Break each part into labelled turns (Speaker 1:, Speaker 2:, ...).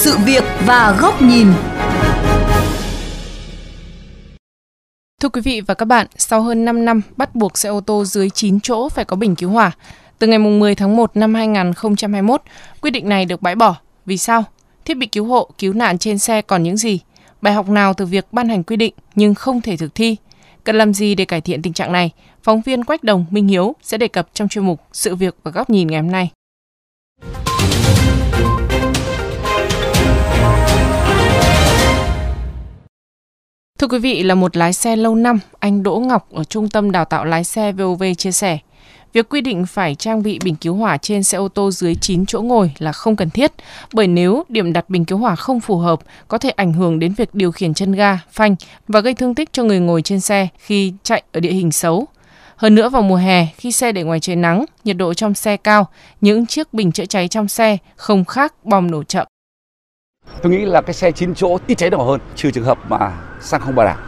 Speaker 1: sự việc và góc nhìn.
Speaker 2: Thưa quý vị và các bạn, sau hơn 5 năm bắt buộc xe ô tô dưới 9 chỗ phải có bình cứu hỏa, từ ngày 10 tháng 1 năm 2021, quy định này được bãi bỏ. Vì sao? Thiết bị cứu hộ, cứu nạn trên xe còn những gì? Bài học nào từ việc ban hành quy định nhưng không thể thực thi? Cần làm gì để cải thiện tình trạng này? Phóng viên Quách Đồng, Minh Hiếu sẽ đề cập trong chuyên mục Sự việc và góc nhìn ngày hôm nay. Thưa quý vị, là một lái xe lâu năm, anh Đỗ Ngọc ở Trung tâm Đào tạo lái xe VOV chia sẻ, việc quy định phải trang bị bình cứu hỏa trên xe ô tô dưới 9 chỗ ngồi là không cần thiết, bởi nếu điểm đặt bình cứu hỏa không phù hợp, có thể ảnh hưởng đến việc điều khiển chân ga, phanh và gây thương tích cho người ngồi trên xe khi chạy ở địa hình xấu. Hơn nữa vào mùa hè, khi xe để ngoài trời nắng, nhiệt độ trong xe cao, những chiếc bình chữa cháy trong xe không khác bom nổ chậm.
Speaker 3: Tôi nghĩ là cái xe 9 chỗ ít cháy đỏ hơn, trừ trường hợp mà xăng không bảo đảm.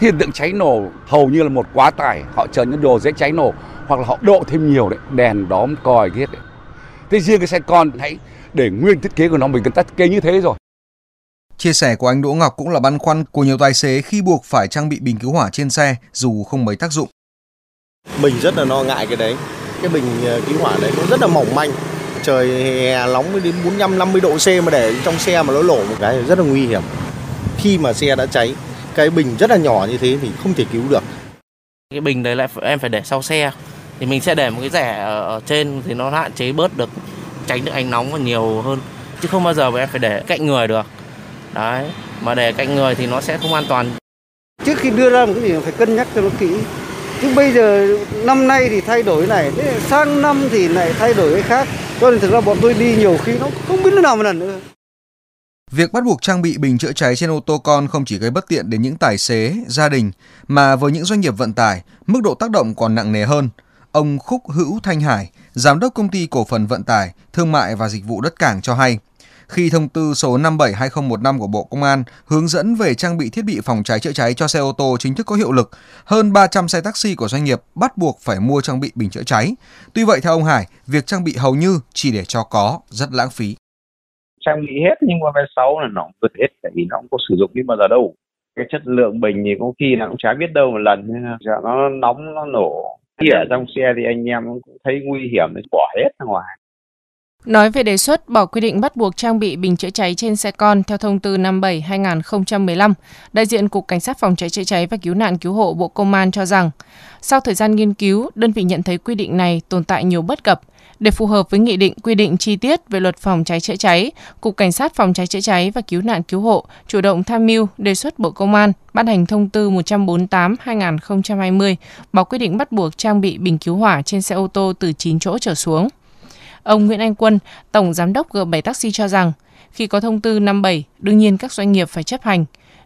Speaker 3: Hiện tượng cháy nổ hầu như là một quá tải, họ chờ những đồ dễ cháy nổ hoặc là họ độ thêm nhiều đấy, đèn đóm còi ghét đấy. Thế riêng cái xe con hãy để nguyên thiết kế của nó mình cần thiết kế như thế rồi.
Speaker 4: Chia sẻ của anh Đỗ Ngọc cũng là băn khoăn của nhiều tài xế khi buộc phải trang bị bình cứu hỏa trên xe dù không mấy tác dụng.
Speaker 5: Mình rất là lo ngại cái đấy. Cái bình ờ, cứu hỏa đấy nó rất là mỏng manh. Trời hè nóng đến 45 50 độ C mà để trong xe mà nó lổ một cái rất là nguy hiểm. Khi mà xe đã cháy, cái bình rất là nhỏ như thế thì không thể cứu được.
Speaker 6: Cái bình đấy lại em phải để sau xe. Thì mình sẽ để một cái rẻ ở, trên thì nó hạn chế bớt được tránh được ánh nóng và nhiều hơn. Chứ không bao giờ mà em phải để cạnh người được. Đấy mà để cạnh người thì nó sẽ không an toàn.
Speaker 7: Trước khi đưa ra một cái gì phải cân nhắc cho nó kỹ. Chứ bây giờ năm nay thì thay đổi này thế sang năm thì lại thay đổi cái khác. Cho nên thực ra bọn tôi đi nhiều khi nó không biết lúc nào một lần nữa
Speaker 4: Việc bắt buộc trang bị bình chữa cháy trên ô tô con không chỉ gây bất tiện đến những tài xế, gia đình, mà với những doanh nghiệp vận tải, mức độ tác động còn nặng nề hơn. Ông Khúc Hữu Thanh Hải, Giám đốc Công ty Cổ phần Vận tải, Thương mại và Dịch vụ Đất Cảng cho hay, khi thông tư số 57/2015 của Bộ Công an hướng dẫn về trang bị thiết bị phòng cháy chữa cháy cho xe ô tô chính thức có hiệu lực, hơn 300 xe taxi của doanh nghiệp bắt buộc phải mua trang bị bình chữa cháy. Tuy vậy theo ông Hải, việc trang bị hầu như chỉ để cho có rất lãng phí.
Speaker 8: Trang bị hết, nhưng mà về sau là nó vượt hết, tại vì nó không có sử dụng đi bao giờ đâu. Cái chất lượng bình thì có khi là cũng chả biết đâu một lần nó nóng, nó nổ khi ở trong xe thì anh em cũng thấy nguy hiểm thì bỏ hết ra ngoài
Speaker 2: Nói về đề xuất bỏ quy định bắt buộc trang bị bình chữa cháy trên xe con theo thông tư 57/2015, đại diện Cục Cảnh sát phòng cháy chữa cháy và cứu nạn cứu hộ Bộ Công an cho rằng, sau thời gian nghiên cứu, đơn vị nhận thấy quy định này tồn tại nhiều bất cập. Để phù hợp với nghị định quy định chi tiết về luật phòng cháy chữa cháy, Cục Cảnh sát phòng cháy chữa cháy và cứu nạn cứu hộ chủ động tham mưu đề xuất Bộ Công an ban hành thông tư 148/2020 bỏ quy định bắt buộc trang bị bình cứu hỏa trên xe ô tô từ 9 chỗ trở xuống. Ông Nguyễn Anh Quân, Tổng Giám đốc G7 Taxi cho rằng, khi có thông tư 57, đương nhiên các doanh nghiệp phải chấp hành.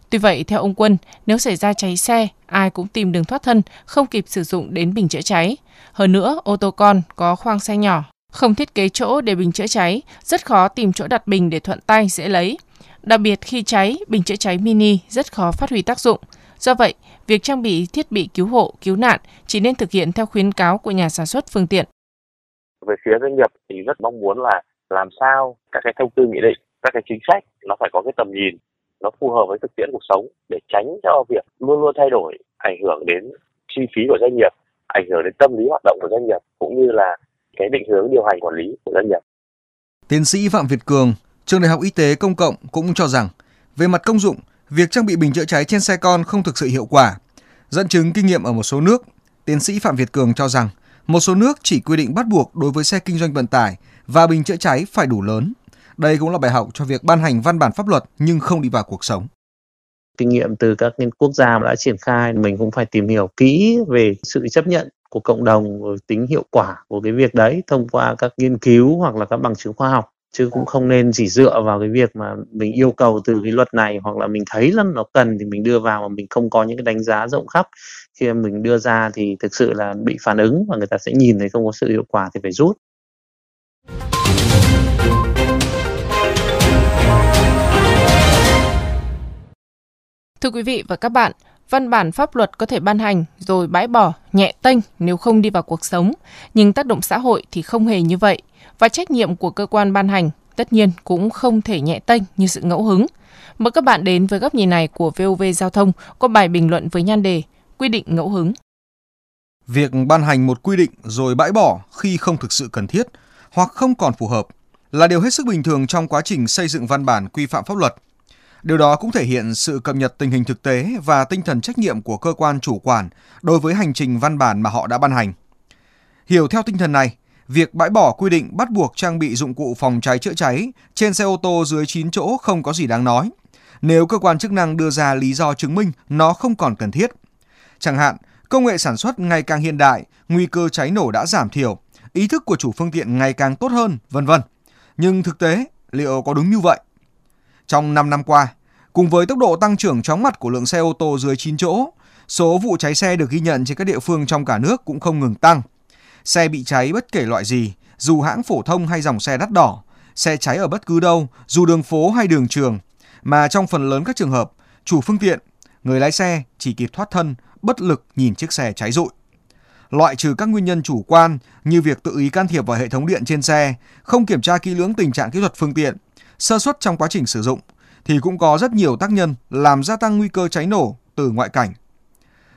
Speaker 2: Tuy vậy, theo ông Quân, nếu xảy ra cháy xe, ai cũng tìm đường thoát thân, không kịp sử dụng đến bình chữa cháy. Hơn nữa, ô tô con có khoang xe nhỏ, không thiết kế chỗ để bình chữa cháy, rất khó tìm chỗ đặt bình để thuận tay dễ lấy. Đặc biệt khi cháy, bình chữa cháy mini rất khó phát huy tác dụng. Do vậy, việc trang bị thiết bị cứu hộ, cứu nạn chỉ nên thực hiện theo khuyến cáo của nhà sản xuất phương tiện
Speaker 9: về phía doanh nghiệp thì rất mong muốn là làm sao các cái thông tư nghị định các cái chính sách nó phải có cái tầm nhìn nó phù hợp với thực tiễn cuộc sống để tránh cho việc luôn luôn thay đổi ảnh hưởng đến chi phí của doanh nghiệp ảnh hưởng đến tâm lý hoạt động của doanh nghiệp cũng như là cái định hướng điều hành quản lý của doanh nghiệp.
Speaker 4: Tiến sĩ Phạm Việt Cường, trường Đại học Y tế Công cộng cũng cho rằng về mặt công dụng, việc trang bị bình chữa cháy trên xe con không thực sự hiệu quả. Dẫn chứng kinh nghiệm ở một số nước, tiến sĩ Phạm Việt Cường cho rằng một số nước chỉ quy định bắt buộc đối với xe kinh doanh vận tải và bình chữa cháy phải đủ lớn. Đây cũng là bài học cho việc ban hành văn bản pháp luật nhưng không đi vào cuộc sống
Speaker 10: kinh nghiệm từ các quốc gia đã triển khai, mình cũng phải tìm hiểu kỹ về sự chấp nhận của cộng đồng tính hiệu quả của cái việc đấy thông qua các nghiên cứu hoặc là các bằng chứng khoa học chứ cũng không nên chỉ dựa vào cái việc mà mình yêu cầu từ cái luật này hoặc là mình thấy là nó cần thì mình đưa vào mà mình không có những cái đánh giá rộng khắp. Khi mình đưa ra thì thực sự là bị phản ứng và người ta sẽ nhìn thấy không có sự hiệu quả thì phải rút.
Speaker 2: Thưa quý vị và các bạn, văn bản pháp luật có thể ban hành rồi bãi bỏ, nhẹ tênh nếu không đi vào cuộc sống, nhưng tác động xã hội thì không hề như vậy và trách nhiệm của cơ quan ban hành tất nhiên cũng không thể nhẹ tênh như sự ngẫu hứng. Mời các bạn đến với góc nhìn này của VOV Giao thông có bài bình luận với nhan đề Quy định ngẫu hứng.
Speaker 4: Việc ban hành một quy định rồi bãi bỏ khi không thực sự cần thiết hoặc không còn phù hợp là điều hết sức bình thường trong quá trình xây dựng văn bản quy phạm pháp luật. Điều đó cũng thể hiện sự cập nhật tình hình thực tế và tinh thần trách nhiệm của cơ quan chủ quản đối với hành trình văn bản mà họ đã ban hành. Hiểu theo tinh thần này, việc bãi bỏ quy định bắt buộc trang bị dụng cụ phòng cháy chữa cháy trên xe ô tô dưới 9 chỗ không có gì đáng nói. Nếu cơ quan chức năng đưa ra lý do chứng minh nó không còn cần thiết. Chẳng hạn, công nghệ sản xuất ngày càng hiện đại, nguy cơ cháy nổ đã giảm thiểu, ý thức của chủ phương tiện ngày càng tốt hơn, vân vân. Nhưng thực tế, liệu có đúng như vậy? Trong 5 năm qua, cùng với tốc độ tăng trưởng chóng mặt của lượng xe ô tô dưới 9 chỗ, số vụ cháy xe được ghi nhận trên các địa phương trong cả nước cũng không ngừng tăng. Xe bị cháy bất kể loại gì, dù hãng phổ thông hay dòng xe đắt đỏ, xe cháy ở bất cứ đâu, dù đường phố hay đường trường, mà trong phần lớn các trường hợp, chủ phương tiện, người lái xe chỉ kịp thoát thân, bất lực nhìn chiếc xe cháy rụi. Loại trừ các nguyên nhân chủ quan như việc tự ý can thiệp vào hệ thống điện trên xe, không kiểm tra kỹ lưỡng tình trạng kỹ thuật phương tiện, sơ suất trong quá trình sử dụng, thì cũng có rất nhiều tác nhân làm gia tăng nguy cơ cháy nổ từ ngoại cảnh.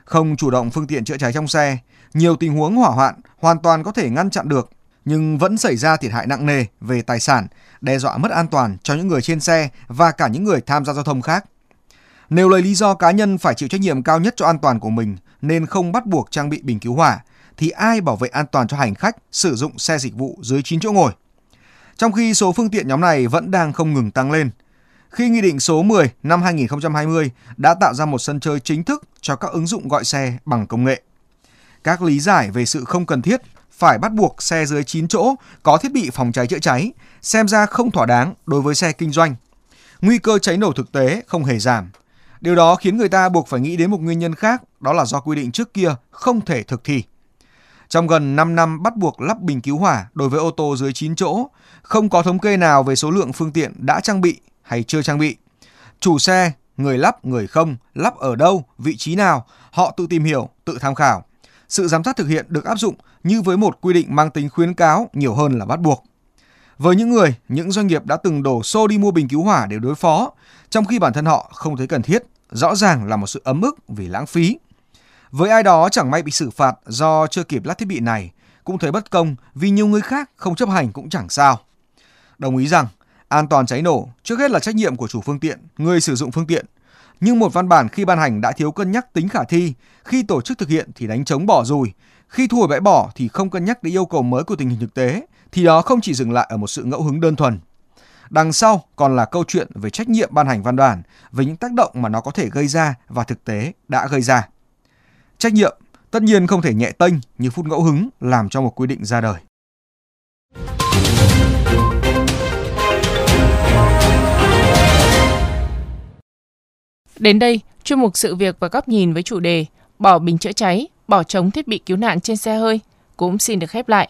Speaker 4: Không chủ động phương tiện chữa cháy trong xe, nhiều tình huống hỏa hoạn hoàn toàn có thể ngăn chặn được, nhưng vẫn xảy ra thiệt hại nặng nề về tài sản, đe dọa mất an toàn cho những người trên xe và cả những người tham gia giao thông khác. Nếu lấy lý do cá nhân phải chịu trách nhiệm cao nhất cho an toàn của mình nên không bắt buộc trang bị bình cứu hỏa, thì ai bảo vệ an toàn cho hành khách sử dụng xe dịch vụ dưới 9 chỗ ngồi? Trong khi số phương tiện nhóm này vẫn đang không ngừng tăng lên. Khi Nghị định số 10 năm 2020 đã tạo ra một sân chơi chính thức cho các ứng dụng gọi xe bằng công nghệ. Các lý giải về sự không cần thiết phải bắt buộc xe dưới 9 chỗ có thiết bị phòng cháy chữa cháy xem ra không thỏa đáng đối với xe kinh doanh. Nguy cơ cháy nổ thực tế không hề giảm. Điều đó khiến người ta buộc phải nghĩ đến một nguyên nhân khác, đó là do quy định trước kia không thể thực thi. Trong gần 5 năm bắt buộc lắp bình cứu hỏa đối với ô tô dưới 9 chỗ, không có thống kê nào về số lượng phương tiện đã trang bị hay chưa trang bị. Chủ xe, người lắp, người không, lắp ở đâu, vị trí nào, họ tự tìm hiểu, tự tham khảo. Sự giám sát thực hiện được áp dụng như với một quy định mang tính khuyến cáo nhiều hơn là bắt buộc. Với những người, những doanh nghiệp đã từng đổ xô đi mua bình cứu hỏa để đối phó, trong khi bản thân họ không thấy cần thiết, rõ ràng là một sự ấm ức vì lãng phí. Với ai đó chẳng may bị xử phạt do chưa kịp lắp thiết bị này, cũng thấy bất công vì nhiều người khác không chấp hành cũng chẳng sao. Đồng ý rằng an toàn cháy nổ trước hết là trách nhiệm của chủ phương tiện, người sử dụng phương tiện. Nhưng một văn bản khi ban hành đã thiếu cân nhắc tính khả thi, khi tổ chức thực hiện thì đánh trống bỏ rùi, khi thu hồi bãi bỏ thì không cân nhắc đến yêu cầu mới của tình hình thực tế, thì đó không chỉ dừng lại ở một sự ngẫu hứng đơn thuần. Đằng sau còn là câu chuyện về trách nhiệm ban hành văn bản, về những tác động mà nó có thể gây ra và thực tế đã gây ra. Trách nhiệm tất nhiên không thể nhẹ tênh như phút ngẫu hứng làm cho một quy định ra đời.
Speaker 2: Đến đây, chuyên mục sự việc và góc nhìn với chủ đề Bỏ bình chữa cháy, bỏ chống thiết bị cứu nạn trên xe hơi cũng xin được khép lại.